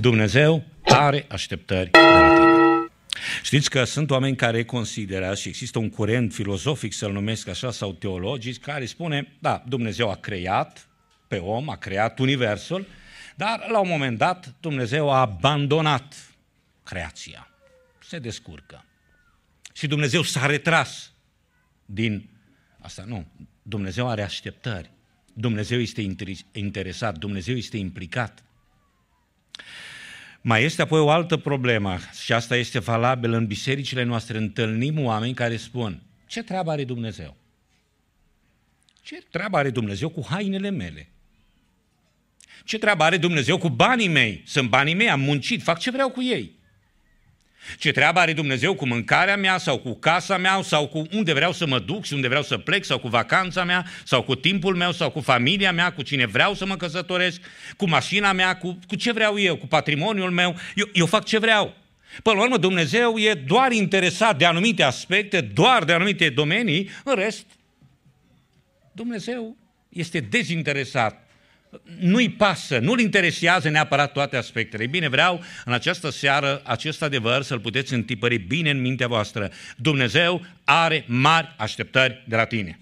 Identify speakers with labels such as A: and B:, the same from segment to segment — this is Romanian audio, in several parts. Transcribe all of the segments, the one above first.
A: Dumnezeu are așteptări de la tine. Știți că sunt oameni care consideră și există un curent filozofic, să-l numesc așa, sau teologic, care spune, da, Dumnezeu a creat pe om, a creat universul, dar la un moment dat Dumnezeu a abandonat creația. Se descurcă. Și Dumnezeu s-a retras din asta. Nu, Dumnezeu are așteptări. Dumnezeu este interesat, Dumnezeu este implicat. Mai este apoi o altă problemă și asta este valabil în bisericile noastre. Întâlnim oameni care spun, ce treabă are Dumnezeu? Ce treabă are Dumnezeu cu hainele mele? Ce treabă are Dumnezeu cu banii mei? Sunt banii mei, am muncit, fac ce vreau cu ei. Ce treabă are Dumnezeu cu mâncarea mea sau cu casa mea sau cu unde vreau să mă duc și unde vreau să plec sau cu vacanța mea sau cu timpul meu sau cu familia mea, cu cine vreau să mă căsătoresc, cu mașina mea, cu, cu ce vreau eu, cu patrimoniul meu. Eu, eu fac ce vreau. Până la urmă, Dumnezeu e doar interesat de anumite aspecte, doar de anumite domenii, în rest, Dumnezeu este dezinteresat nu-i pasă, nu-l interesează neapărat toate aspectele. Ei bine, vreau în această seară acest adevăr să-l puteți întipări bine în mintea voastră. Dumnezeu are mari așteptări de la tine.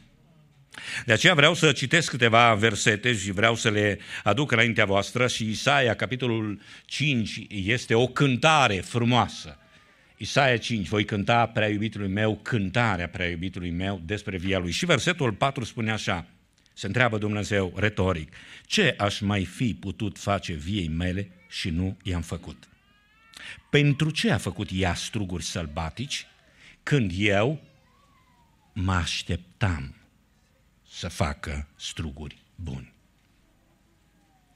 A: De aceea vreau să citesc câteva versete și vreau să le aduc înaintea voastră și Isaia, capitolul 5, este o cântare frumoasă. Isaia 5, voi cânta prea iubitului meu, cântarea prea iubitului meu despre via lui. Și versetul 4 spune așa, se întreabă Dumnezeu retoric, ce aș mai fi putut face viei mele și nu i-am făcut? Pentru ce a făcut ea struguri sălbatici când eu mă așteptam să facă struguri buni?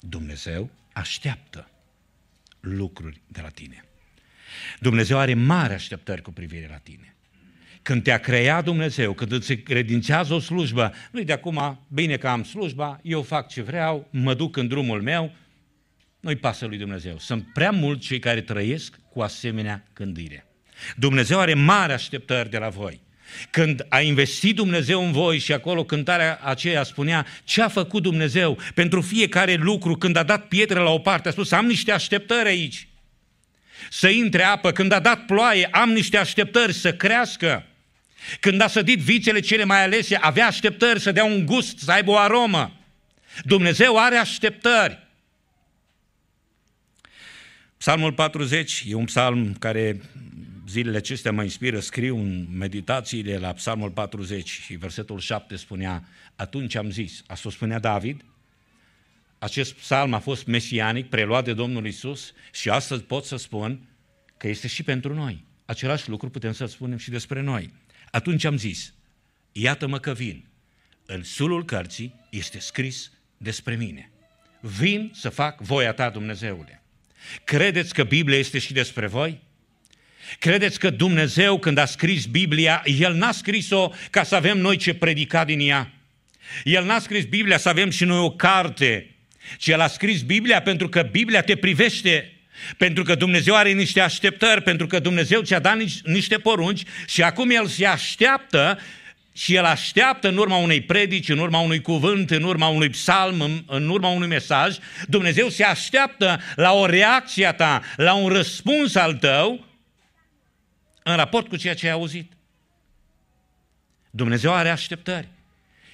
A: Dumnezeu așteaptă lucruri de la tine. Dumnezeu are mari așteptări cu privire la tine. Când te-a creat Dumnezeu, când îți credințează o slujbă, nu de acum, bine că am slujba, eu fac ce vreau, mă duc în drumul meu, nu-i pasă lui Dumnezeu. Sunt prea mulți cei care trăiesc cu asemenea gândire. Dumnezeu are mari așteptări de la voi. Când a investit Dumnezeu în voi și acolo cântarea aceea spunea ce a făcut Dumnezeu pentru fiecare lucru, când a dat pietre la o parte, a spus am niște așteptări aici. Să intre apă, când a dat ploaie, am niște așteptări să crească. Când a sădit vițele cele mai alese, avea așteptări să dea un gust, să aibă o aromă. Dumnezeu are așteptări. Psalmul 40 e un psalm care zilele acestea mă inspiră, scriu în meditațiile la Psalmul 40 și versetul 7 spunea, atunci am zis, asta o spunea David, acest psalm a fost mesianic, preluat de Domnul Isus și astăzi pot să spun că este și pentru noi. Același lucru putem să spunem și despre noi. Atunci am zis, iată-mă că vin. În sulul cărții este scris despre mine. Vin să fac voia ta, Dumnezeule. Credeți că Biblia este și despre voi? Credeți că Dumnezeu, când a scris Biblia, El n-a scris-o ca să avem noi ce predica din ea. El n-a scris Biblia să avem și noi o carte, ci El a scris Biblia pentru că Biblia te privește pentru că Dumnezeu are niște așteptări, pentru că Dumnezeu ți-a dat niște porunci și acum El se așteaptă și El așteaptă în urma unei predici, în urma unui cuvânt, în urma unui psalm, în, în urma unui mesaj, Dumnezeu se așteaptă la o reacție a ta, la un răspuns al tău în raport cu ceea ce ai auzit. Dumnezeu are așteptări.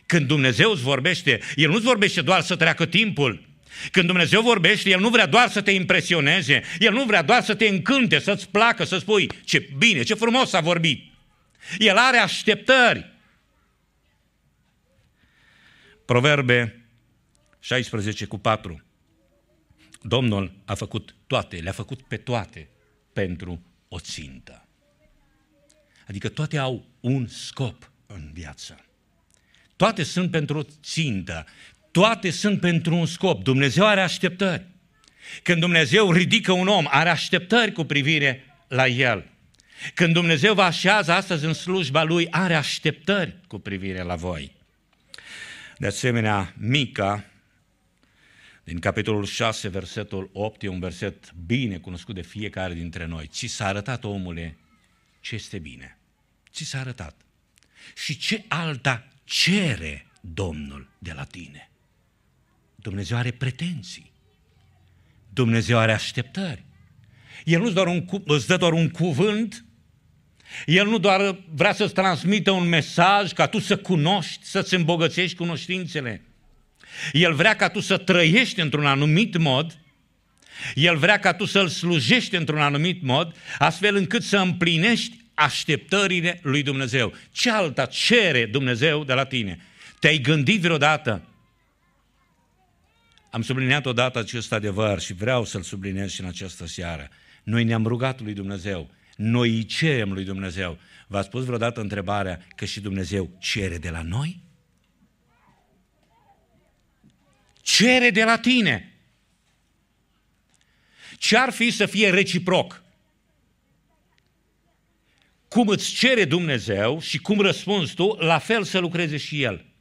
A: Când Dumnezeu îți vorbește, El nu-ți vorbește doar să treacă timpul, când Dumnezeu vorbește, El nu vrea doar să te impresioneze, El nu vrea doar să te încânte, să-ți placă, să spui ce bine, ce frumos a vorbit. El are așteptări. Proverbe 16 cu 4. Domnul a făcut toate, le-a făcut pe toate pentru o țintă. Adică toate au un scop în viață. Toate sunt pentru o țintă, toate sunt pentru un scop. Dumnezeu are așteptări. Când Dumnezeu ridică un om, are așteptări cu privire la el. Când Dumnezeu vă așează astăzi în slujba Lui, are așteptări cu privire la voi. De asemenea, Mica, din capitolul 6, versetul 8, e un verset bine cunoscut de fiecare dintre noi. Ți s-a arătat, omule, ce este bine. Ți s-a arătat. Și ce alta cere Domnul de la tine? Dumnezeu are pretenții. Dumnezeu are așteptări. El nu doar un, îți dă doar un cuvânt, El nu doar vrea să-ți transmită un mesaj ca tu să cunoști, să-ți îmbogățești cunoștințele. El vrea ca tu să trăiești într-un anumit mod, El vrea ca tu să-L slujești într-un anumit mod, astfel încât să împlinești așteptările lui Dumnezeu. Ce alta cere Dumnezeu de la tine? Te-ai gândit vreodată? Am subliniat odată acest adevăr și vreau să-l subliniez și în această seară. Noi ne-am rugat lui Dumnezeu, noi îi cerem lui Dumnezeu. V-ați pus vreodată întrebarea că și Dumnezeu cere de la noi? Cere de la tine. Ce ar fi să fie reciproc? Cum îți cere Dumnezeu și cum răspunzi tu, la fel să lucreze și El.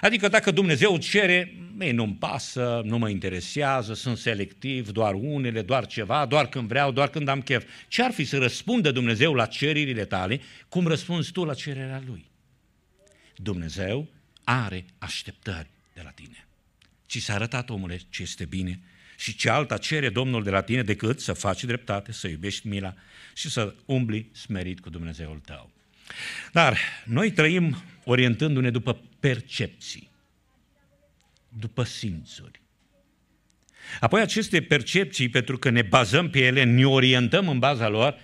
A: Adică dacă Dumnezeu cere, ei, nu-mi pasă, nu mă interesează, sunt selectiv, doar unele, doar ceva, doar când vreau, doar când am chef. Ce ar fi să răspundă Dumnezeu la cererile tale, cum răspunzi tu la cererea Lui? Dumnezeu are așteptări de la tine. Ci s-a arătat, omule, ce este bine și ce alta cere Domnul de la tine decât să faci dreptate, să iubești mila și să umbli smerit cu Dumnezeul tău. Dar noi trăim orientându-ne după percepții, după simțuri. Apoi aceste percepții, pentru că ne bazăm pe ele, ne orientăm în baza lor,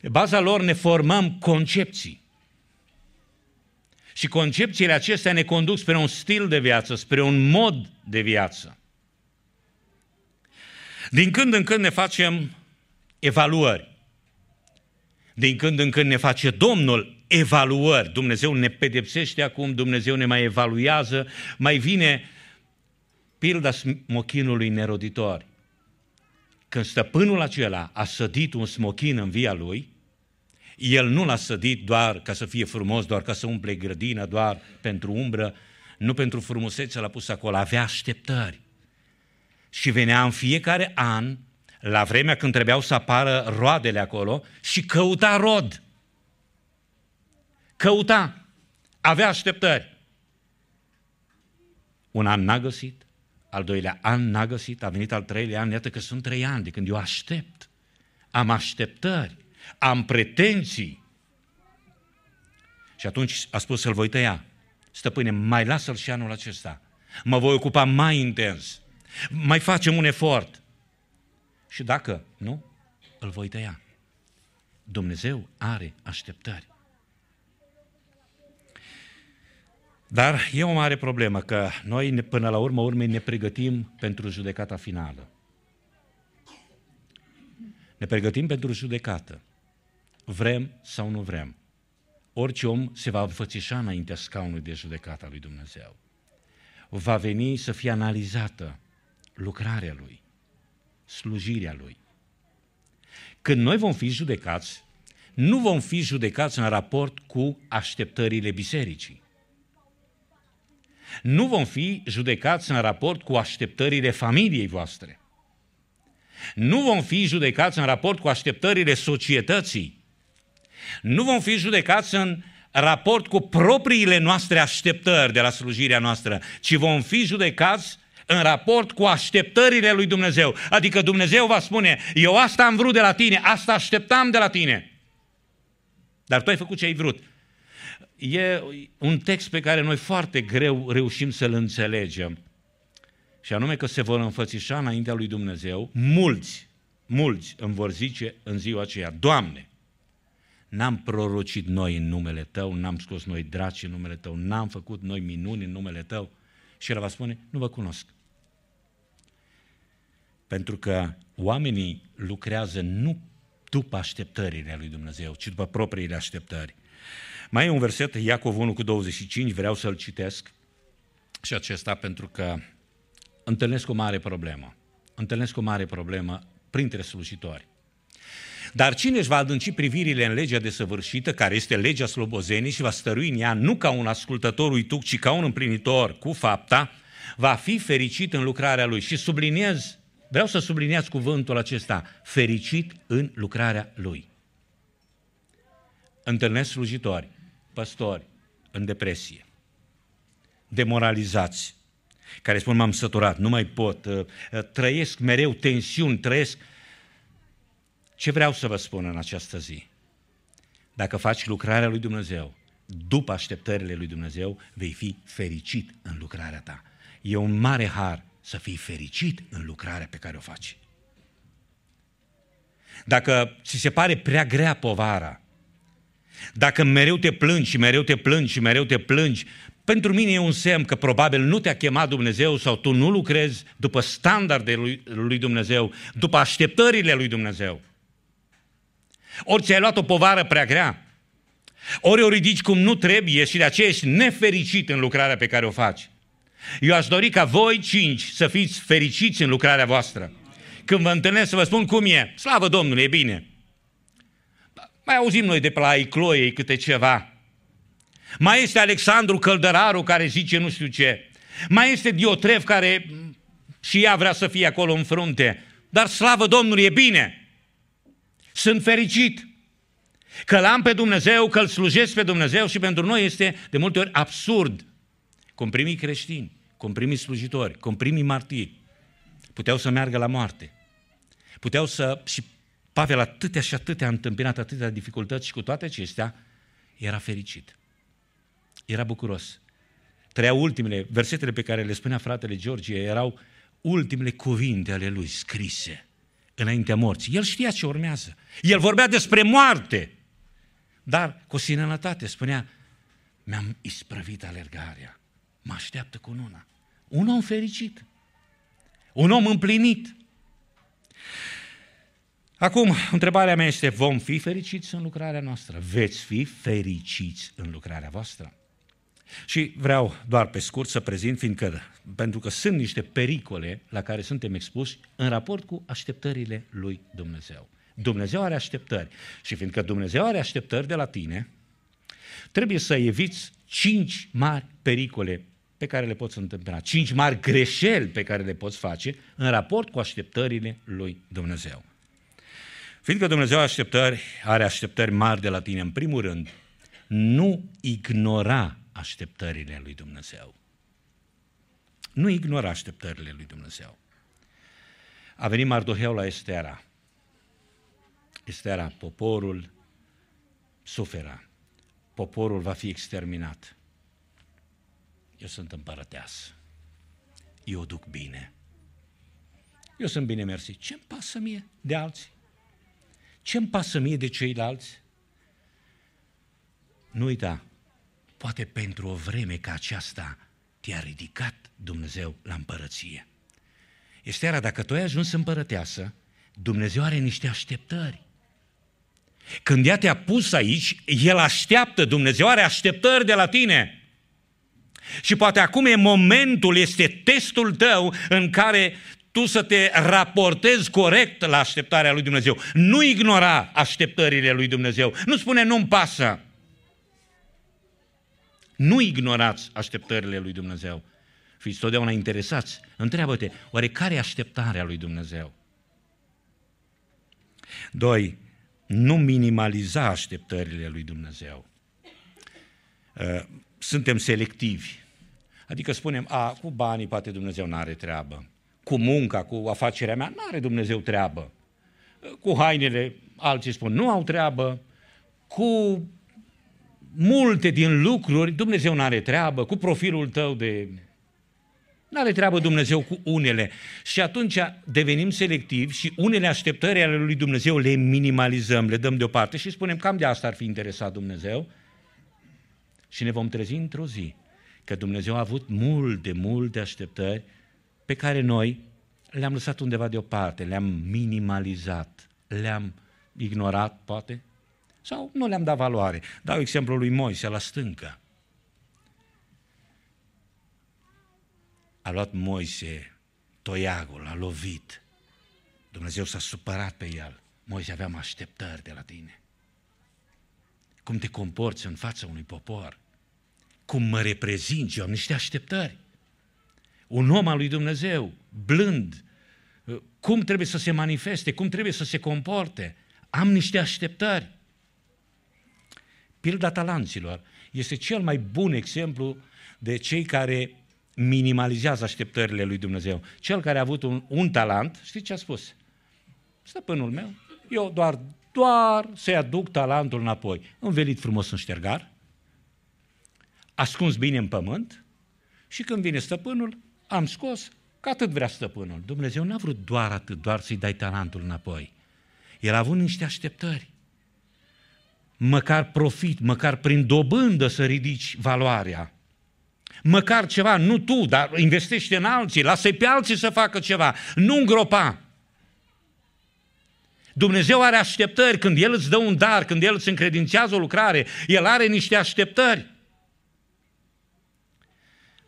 A: pe baza lor ne formăm concepții. Și concepțiile acestea ne conduc spre un stil de viață, spre un mod de viață. Din când în când ne facem evaluări. Din când în când ne face Domnul evaluări. Dumnezeu ne pedepsește acum, Dumnezeu ne mai evaluează, mai vine pilda smochinului neroditor. Când stăpânul acela a sădit un smochin în via lui, el nu l-a sădit doar ca să fie frumos, doar ca să umple grădina, doar pentru umbră, nu pentru frumusețe l-a pus acolo, avea așteptări. Și venea în fiecare an, la vremea când trebuiau să apară roadele acolo, și căuta rod. Căuta. Avea așteptări. Un an n-a găsit, al doilea an n-a găsit, a venit al treilea an, iată că sunt trei ani de când eu aștept. Am așteptări, am pretenții. Și atunci a spus să-l voi tăia. Stăpâne, mai lasă-l și anul acesta. Mă voi ocupa mai intens. Mai facem un efort. Și dacă nu, îl voi tăia. Dumnezeu are așteptări. Dar e o mare problemă că noi până la urmă urmei ne pregătim pentru judecata finală. Ne pregătim pentru judecată. Vrem sau nu vrem. Orice om se va înfățișa înaintea scaunului de judecată a lui Dumnezeu. Va veni să fie analizată lucrarea lui, slujirea lui. Când noi vom fi judecați, nu vom fi judecați în raport cu așteptările bisericii nu vom fi judecați în raport cu așteptările familiei voastre. Nu vom fi judecați în raport cu așteptările societății. Nu vom fi judecați în raport cu propriile noastre așteptări de la slujirea noastră, ci vom fi judecați în raport cu așteptările lui Dumnezeu. Adică Dumnezeu va spune, eu asta am vrut de la tine, asta așteptam de la tine. Dar tu ai făcut ce ai vrut e un text pe care noi foarte greu reușim să-l înțelegem. Și anume că se vor înfățișa înaintea lui Dumnezeu mulți, mulți îmi vor zice în ziua aceea, Doamne, n-am prorocit noi în numele Tău, n-am scos noi draci în numele Tău, n-am făcut noi minuni în numele Tău. Și El va spune, nu vă cunosc. Pentru că oamenii lucrează nu după așteptările lui Dumnezeu, ci după propriile așteptări. Mai e un verset, Iacov 1 cu 25, vreau să-l citesc și acesta pentru că întâlnesc o mare problemă. Întâlnesc o mare problemă printre slujitori. Dar cine își va adânci privirile în legea desăvârșită, care este legea slobozenii și va stărui în ea nu ca un ascultător uituc, ci ca un împlinitor cu fapta, va fi fericit în lucrarea lui. Și subliniez, vreau să subliniez cuvântul acesta, fericit în lucrarea lui. Întâlnesc slujitori păstori în depresie, demoralizați, care spun m-am săturat, nu mai pot, uh, uh, trăiesc mereu tensiuni, trăiesc. Ce vreau să vă spun în această zi? Dacă faci lucrarea lui Dumnezeu, după așteptările lui Dumnezeu, vei fi fericit în lucrarea ta. E un mare har să fii fericit în lucrarea pe care o faci. Dacă ți se pare prea grea povara, dacă mereu te plângi și mereu te plângi și mereu te plângi, pentru mine e un semn că probabil nu te-a chemat Dumnezeu sau tu nu lucrezi după standardele lui, lui Dumnezeu, după așteptările lui Dumnezeu. Ori ți-ai luat o povară prea grea, ori o ridici cum nu trebuie și de aceea ești nefericit în lucrarea pe care o faci. Eu aș dori ca voi cinci să fiți fericiți în lucrarea voastră. Când vă întâlnesc să vă spun cum e, slavă Domnului, e bine. Mai auzim noi de pe la Icloiei câte ceva. Mai este Alexandru Căldăraru care zice nu știu ce. Mai este Diotrev care și ea vrea să fie acolo în frunte. Dar slavă Domnului, e bine. Sunt fericit că l-am pe Dumnezeu, că îl slujesc pe Dumnezeu și pentru noi este de multe ori absurd. Cum primii creștini, cum primii slujitori, cum primii martiri, puteau să meargă la moarte. Puteau să, și Pavel atâtea și atâtea a întâmpinat atâtea dificultăți și cu toate acestea, era fericit. Era bucuros. Trăia ultimele, versetele pe care le spunea fratele Georgie erau ultimele cuvinte ale lui scrise înaintea morții. El știa ce urmează. El vorbea despre moarte. Dar cu sinănătate spunea, mi-am isprăvit alergarea. Mă așteaptă cu una. Un om fericit. Un om împlinit. Acum, întrebarea mea este, vom fi fericiți în lucrarea noastră? Veți fi fericiți în lucrarea voastră? Și vreau doar pe scurt să prezint, fiindcă, pentru că sunt niște pericole la care suntem expuși în raport cu așteptările lui Dumnezeu. Dumnezeu are așteptări. Și fiindcă Dumnezeu are așteptări de la tine, trebuie să eviți cinci mari pericole pe care le poți întâmpla, cinci mari greșeli pe care le poți face în raport cu așteptările lui Dumnezeu. Fiindcă Dumnezeu așteptări, are așteptări mari de la tine, în primul rând, nu ignora așteptările lui Dumnezeu. Nu ignora așteptările lui Dumnezeu. A venit Mardoheu la Estera. Estera, poporul suferă. Poporul va fi exterminat. Eu sunt împărăteasă. Eu o duc bine. Eu sunt bine mersi. Ce-mi pasă mie de alții? Ce-mi pasă mie de ceilalți? Nu uita, poate pentru o vreme ca aceasta te-a ridicat Dumnezeu la împărăție. Este dacă tu ai ajuns împărăteasă, Dumnezeu are niște așteptări. Când ea te-a pus aici, El așteaptă, Dumnezeu are așteptări de la tine. Și poate acum e momentul, este testul tău în care tu să te raportezi corect la așteptarea lui Dumnezeu. Nu ignora așteptările lui Dumnezeu. Nu spune nu-mi pasă. Nu ignorați așteptările lui Dumnezeu. Fiți totdeauna interesați. Întreabă-te, oare care e așteptarea lui Dumnezeu? Doi, nu minimaliza așteptările lui Dumnezeu. Uh, suntem selectivi. Adică spunem, a, cu banii poate Dumnezeu nu are treabă. Cu munca, cu afacerea mea, nu are Dumnezeu treabă. Uh, cu hainele, alții spun, nu au treabă. Cu multe din lucruri, Dumnezeu nu are treabă. Cu profilul tău de nu are treabă Dumnezeu cu unele. Și atunci devenim selectivi și unele așteptări ale lui Dumnezeu le minimalizăm, le dăm deoparte și spunem cam de asta ar fi interesat Dumnezeu. Și ne vom trezi într-o zi că Dumnezeu a avut multe, multe așteptări pe care noi le-am lăsat undeva deoparte, le-am minimalizat, le-am ignorat, poate, sau nu le-am dat valoare. Dau exemplul lui Moise la stâncă. a luat Moise toiagul, a lovit. Dumnezeu s-a supărat pe el. Moise aveam așteptări de la tine. Cum te comporți în fața unui popor? Cum mă reprezinți? Eu am niște așteptări. Un om al lui Dumnezeu, blând, cum trebuie să se manifeste, cum trebuie să se comporte. Am niște așteptări. Pilda talanților este cel mai bun exemplu de cei care minimalizează așteptările lui Dumnezeu. Cel care a avut un, un talent, știți ce a spus? Stăpânul meu, eu doar, doar să-i aduc talentul înapoi. Învelit frumos în ștergar, ascuns bine în pământ și când vine stăpânul, am scos că atât vrea stăpânul. Dumnezeu n-a vrut doar atât, doar să-i dai talentul înapoi. El a avut niște așteptări. Măcar profit, măcar prin dobândă să ridici valoarea. Măcar ceva, nu tu, dar investește în alții, lasă-i pe alții să facă ceva, nu îngropa. Dumnezeu are așteptări când El îți dă un dar, când El îți încredințează o lucrare, El are niște așteptări.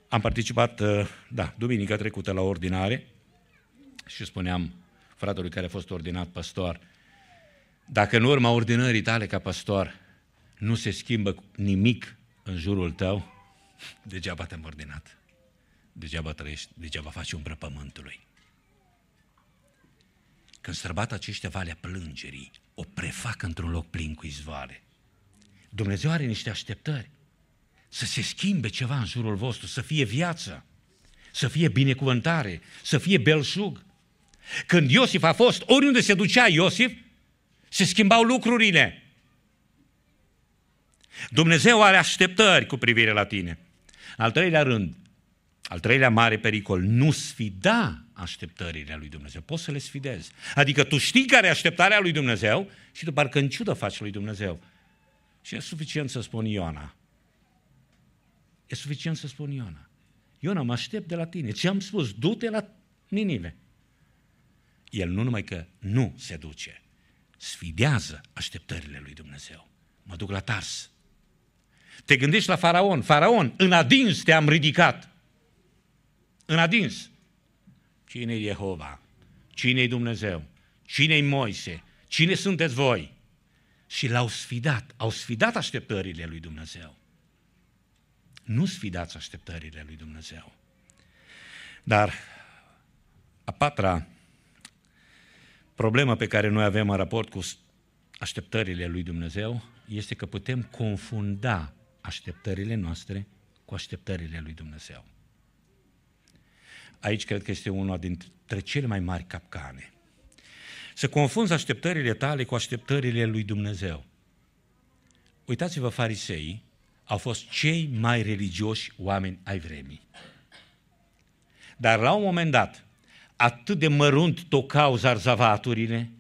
A: Am participat, uh, da, duminica trecută la ordinare și spuneam fratelui care a fost ordinat pastor, dacă în urma ordinării tale ca pastor nu se schimbă nimic în jurul tău, degeaba te-am ordinat. Degeaba trăiești, degeaba faci umbră pământului. Când străbat aceștia valea plângerii, o prefac într-un loc plin cu izvoare. Dumnezeu are niște așteptări să se schimbe ceva în jurul vostru, să fie viață, să fie binecuvântare, să fie belșug. Când Iosif a fost, oriunde se ducea Iosif, se schimbau lucrurile. Dumnezeu are așteptări cu privire la tine. Al treilea rând, al treilea mare pericol, nu sfida așteptările lui Dumnezeu. Poți să le sfidezi. Adică tu știi care e așteptarea lui Dumnezeu și tu parcă în ciudă faci lui Dumnezeu. Și e suficient să spun Iona. E suficient să spun Iona. Iona, mă aștept de la tine. Ce-am spus? Du-te la Ninive. El nu numai că nu se duce, sfidează așteptările lui Dumnezeu. Mă duc la Tars. Te gândești la faraon. Faraon, în adins te-am ridicat. În adins. Cine e Jehova? cine e Dumnezeu? cine e Moise? Cine sunteți voi? Și l-au sfidat. Au sfidat așteptările lui Dumnezeu. Nu sfidați așteptările lui Dumnezeu. Dar a patra problemă pe care noi avem în raport cu așteptările lui Dumnezeu este că putem confunda așteptările noastre cu așteptările lui Dumnezeu. Aici cred că este una dintre cele mai mari capcane. Să confunzi așteptările tale cu așteptările lui Dumnezeu. Uitați-vă, farisei au fost cei mai religioși oameni ai vremii. Dar la un moment dat, atât de mărunt tocau zarzavaturile,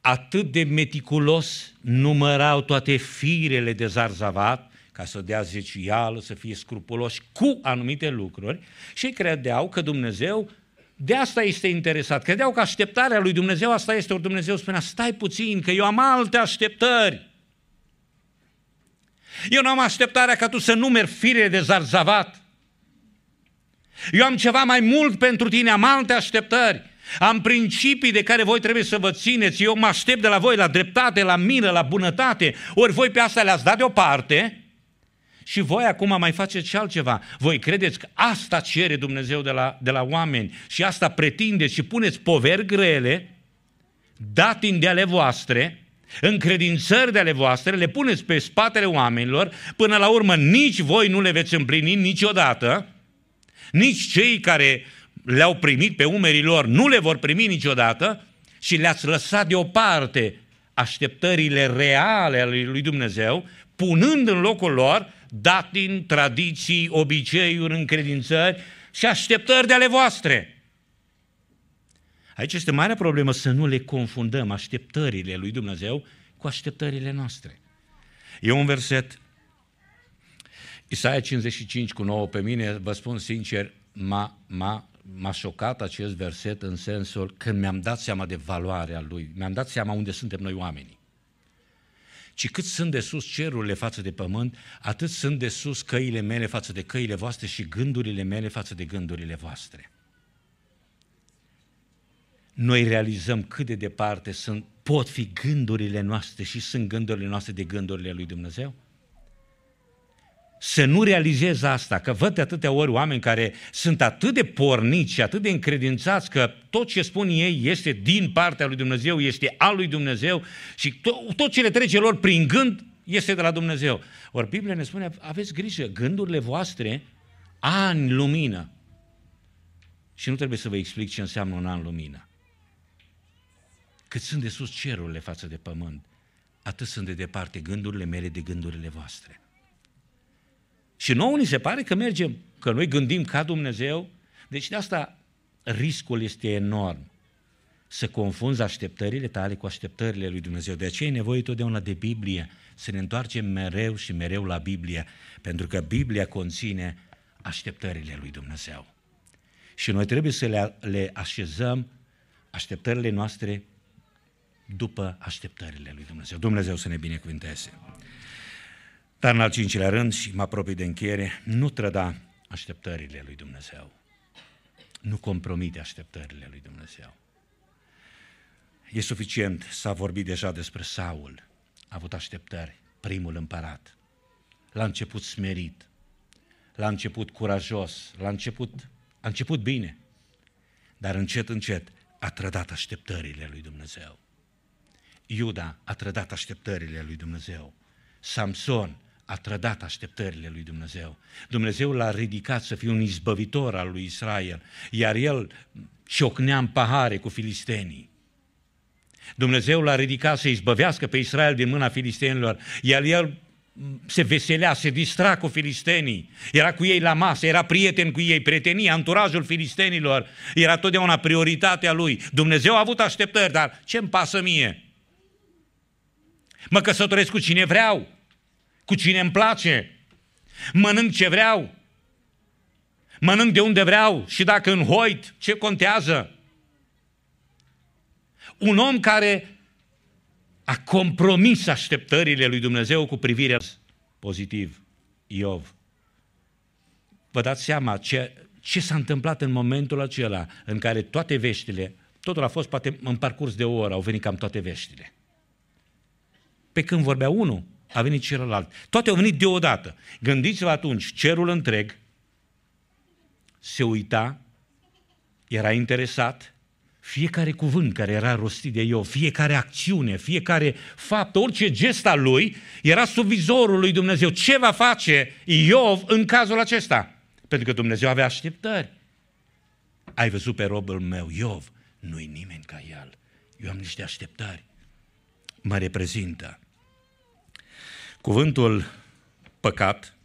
A: atât de meticulos numărau toate firele de zarzavat, ca să dea zecială, să fie scrupuloși cu anumite lucruri și credeau că Dumnezeu de asta este interesat. Credeau că așteptarea lui Dumnezeu asta este, ori Dumnezeu spunea, stai puțin, că eu am alte așteptări. Eu nu am așteptarea ca tu să numeri fire de zarzavat. Eu am ceva mai mult pentru tine, am alte așteptări. Am principii de care voi trebuie să vă țineți. Eu mă aștept de la voi la dreptate, la milă, la bunătate. Ori voi pe asta le-ați dat deoparte și voi acum mai faceți și altceva. Voi credeți că asta cere Dumnezeu de la, de la oameni și asta pretindeți și puneți poveri grele, datini de ale voastre, încredințări de ale voastre, le puneți pe spatele oamenilor, până la urmă nici voi nu le veți împlini niciodată, nici cei care le-au primit pe umerii lor nu le vor primi niciodată și le-ați lăsat deoparte așteptările reale ale lui Dumnezeu, punând în locul lor datin, tradiții, obiceiuri, încredințări și așteptări de ale voastre. Aici este marea problemă să nu le confundăm așteptările lui Dumnezeu cu așteptările noastre. E un verset, Isaia 55 cu 9, pe mine, vă spun sincer, m-a, m-a, m-a șocat acest verset în sensul când mi-am dat seama de valoarea lui, mi-am dat seama unde suntem noi oamenii. Ci cât sunt de sus cerurile față de pământ, atât sunt de sus căile mele față de căile voastre și gândurile mele față de gândurile voastre noi realizăm cât de departe sunt, pot fi gândurile noastre și sunt gândurile noastre de gândurile lui Dumnezeu? Să nu realizez asta, că văd de atâtea ori oameni care sunt atât de porniți și atât de încredințați că tot ce spun ei este din partea lui Dumnezeu, este al lui Dumnezeu și tot, tot ce le trece lor prin gând este de la Dumnezeu. Ori Biblia ne spune, aveți grijă, gândurile voastre, ani lumină, Și nu trebuie să vă explic ce înseamnă un an lumină. Cât sunt de sus cerurile față de pământ, atât sunt de departe gândurile mele de gândurile voastre. Și nouă ni se pare că mergem, că noi gândim ca Dumnezeu, deci de asta riscul este enorm să confunzi așteptările tale cu așteptările lui Dumnezeu. De aceea e nevoie totdeauna de Biblie, să ne întoarcem mereu și mereu la Biblie, pentru că Biblia conține așteptările lui Dumnezeu. Și noi trebuie să le, le așezăm așteptările noastre după așteptările lui Dumnezeu. Dumnezeu să ne binecuvinteze. Dar în al cincilea rând, și mă apropii de încheiere, nu trăda așteptările lui Dumnezeu. Nu compromite așteptările lui Dumnezeu. E suficient, s-a vorbit deja despre Saul, a avut așteptări, primul împărat. La început smerit, la început curajos, la început, a început bine, dar încet, încet a trădat așteptările lui Dumnezeu. Iuda a trădat așteptările lui Dumnezeu. Samson a trădat așteptările lui Dumnezeu. Dumnezeu l-a ridicat să fie un izbăvitor al lui Israel, iar el ciocnea în pahare cu filistenii. Dumnezeu l-a ridicat să izbăvească pe Israel din mâna filistenilor, iar el se veselea, se distra cu filistenii, era cu ei la masă, era prieten cu ei, prietenia, anturajul filistenilor, era totdeauna prioritatea lui. Dumnezeu a avut așteptări, dar ce-mi pasă mie? Mă căsătoresc cu cine vreau, cu cine îmi place, mănânc ce vreau, mănânc de unde vreau și dacă în hoit, ce contează? Un om care a compromis așteptările lui Dumnezeu cu privire pozitiv, Iov. Vă dați seama ce, ce s-a întâmplat în momentul acela în care toate veștile, totul a fost poate în parcurs de o oră, au venit cam toate veștile. Pe când vorbea unul, a venit celălalt. Toate au venit deodată. Gândiți-vă atunci, cerul întreg se uita, era interesat, fiecare cuvânt care era rostit de Iov, fiecare acțiune, fiecare fapt, orice gest al lui, era sub vizorul lui Dumnezeu. Ce va face Iov în cazul acesta? Pentru că Dumnezeu avea așteptări. Ai văzut pe robul meu, Iov, nu-i nimeni ca el. Eu am niște așteptări. Mă reprezintă. Cuvântul păcat,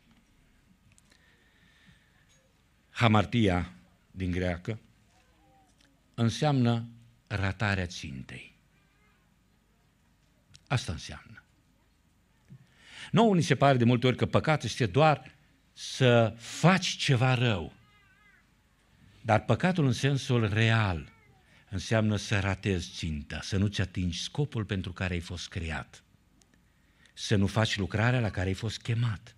A: hamartia din greacă, înseamnă ratarea țintei. Asta înseamnă. Nu ni se pare de multe ori că păcatul este doar să faci ceva rău. Dar păcatul în sensul real înseamnă să ratezi ținta, să nu-ți atingi scopul pentru care ai fost creat, să nu faci lucrarea la care ai fost chemat.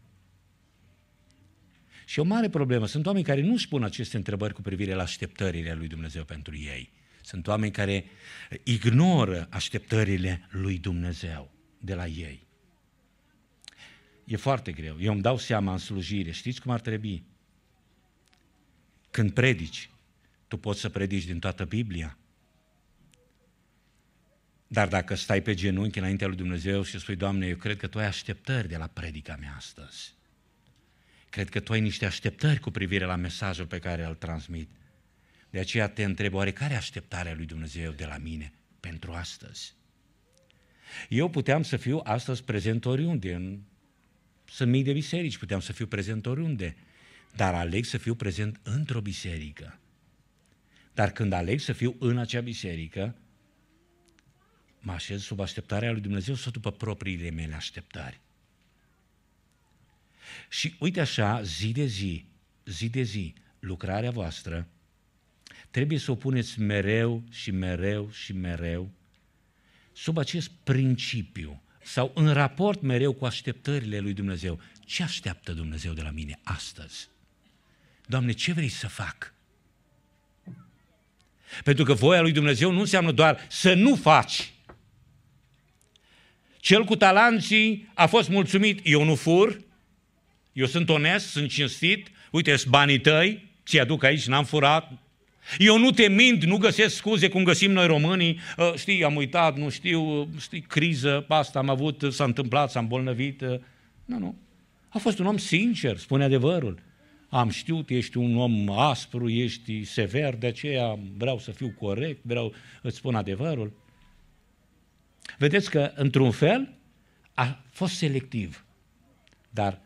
A: Și o mare problemă, sunt oameni care nu își pun aceste întrebări cu privire la așteptările lui Dumnezeu pentru ei. Sunt oameni care ignoră așteptările lui Dumnezeu de la ei. E foarte greu. Eu îmi dau seama în slujire. Știți cum ar trebui? Când predici, tu poți să predici din toată Biblia. Dar dacă stai pe genunchi înaintea lui Dumnezeu și spui, Doamne, eu cred că Tu ai așteptări de la predica mea astăzi. Cred că tu ai niște așteptări cu privire la mesajul pe care îl transmit. De aceea te întreb, oare care e așteptarea lui Dumnezeu de la mine pentru astăzi? Eu puteam să fiu astăzi prezent oriunde, în... sunt mii de biserici, puteam să fiu prezent oriunde, dar aleg să fiu prezent într-o biserică. Dar când aleg să fiu în acea biserică, mă așez sub așteptarea lui Dumnezeu sau după propriile mele așteptări. Și uite așa, zi de zi, zi de zi, lucrarea voastră trebuie să o puneți mereu și mereu și mereu sub acest principiu sau în raport mereu cu așteptările lui Dumnezeu. Ce așteaptă Dumnezeu de la mine astăzi? Doamne, ce vrei să fac? Pentru că voia lui Dumnezeu nu înseamnă doar să nu faci. Cel cu talanții a fost mulțumit, eu nu fur, eu sunt onest, sunt cinstit, uite, sunt banii tăi, ți aduc aici, n-am furat. Eu nu te mint, nu găsesc scuze cum găsim noi românii, uh, știi, am uitat, nu știu, uh, știi, criză, asta am avut, s-a întâmplat, s-a îmbolnăvit. Uh. Nu, nu. A fost un om sincer, spune adevărul. am știut, ești un om aspru, ești sever, de aceea vreau să fiu corect, vreau îți spun adevărul. Vedeți că, într-un fel, a fost selectiv, dar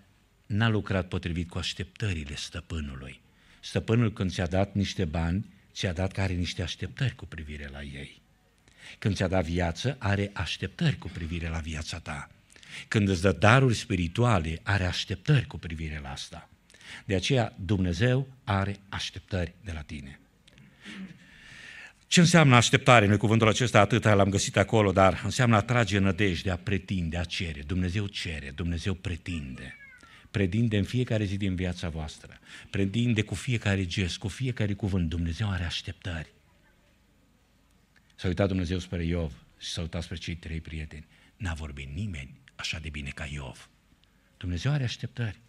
A: n-a lucrat potrivit cu așteptările stăpânului. Stăpânul când ți-a dat niște bani, ți-a dat care are niște așteptări cu privire la ei. Când ți-a dat viață, are așteptări cu privire la viața ta. Când îți dă daruri spirituale, are așteptări cu privire la asta. De aceea Dumnezeu are așteptări de la tine. Ce înseamnă așteptare? Noi cuvântul acesta atâta l-am găsit acolo, dar înseamnă a trage nădejde, a pretinde, a cere. Dumnezeu cere, Dumnezeu pretinde. Pretinde în fiecare zi din viața voastră. Pretinde cu fiecare gest, cu fiecare cuvânt. Dumnezeu are așteptări. S-a uitat Dumnezeu spre Iov și s-a uitat spre cei trei prieteni. N-a vorbit nimeni așa de bine ca Iov. Dumnezeu are așteptări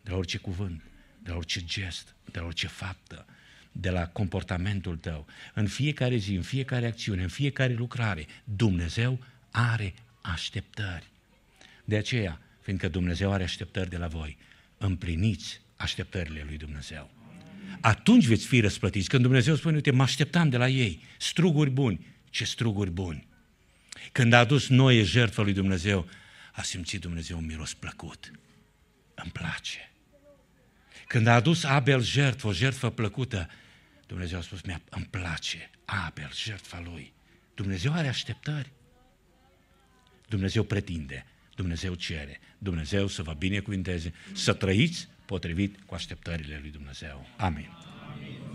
A: de la orice cuvânt, de la orice gest, de la orice faptă, de la comportamentul tău. În fiecare zi, în fiecare acțiune, în fiecare lucrare, Dumnezeu are așteptări. De aceea, fiindcă Dumnezeu are așteptări de la voi, împliniți așteptările lui Dumnezeu. Atunci veți fi răsplătiți. Când Dumnezeu spune, uite, mă așteptam de la ei, struguri buni. Ce struguri buni! Când a adus noie jertfă lui Dumnezeu, a simțit Dumnezeu un miros plăcut. Îmi place. Când a adus Abel jertfă, o jertfă plăcută, Dumnezeu a spus, mi îmi place Abel, jertfa lui. Dumnezeu are așteptări. Dumnezeu pretinde, Dumnezeu cere, Dumnezeu să vă binecuvinteze, să trăiți potrivit cu așteptările lui Dumnezeu. Amin. Amin.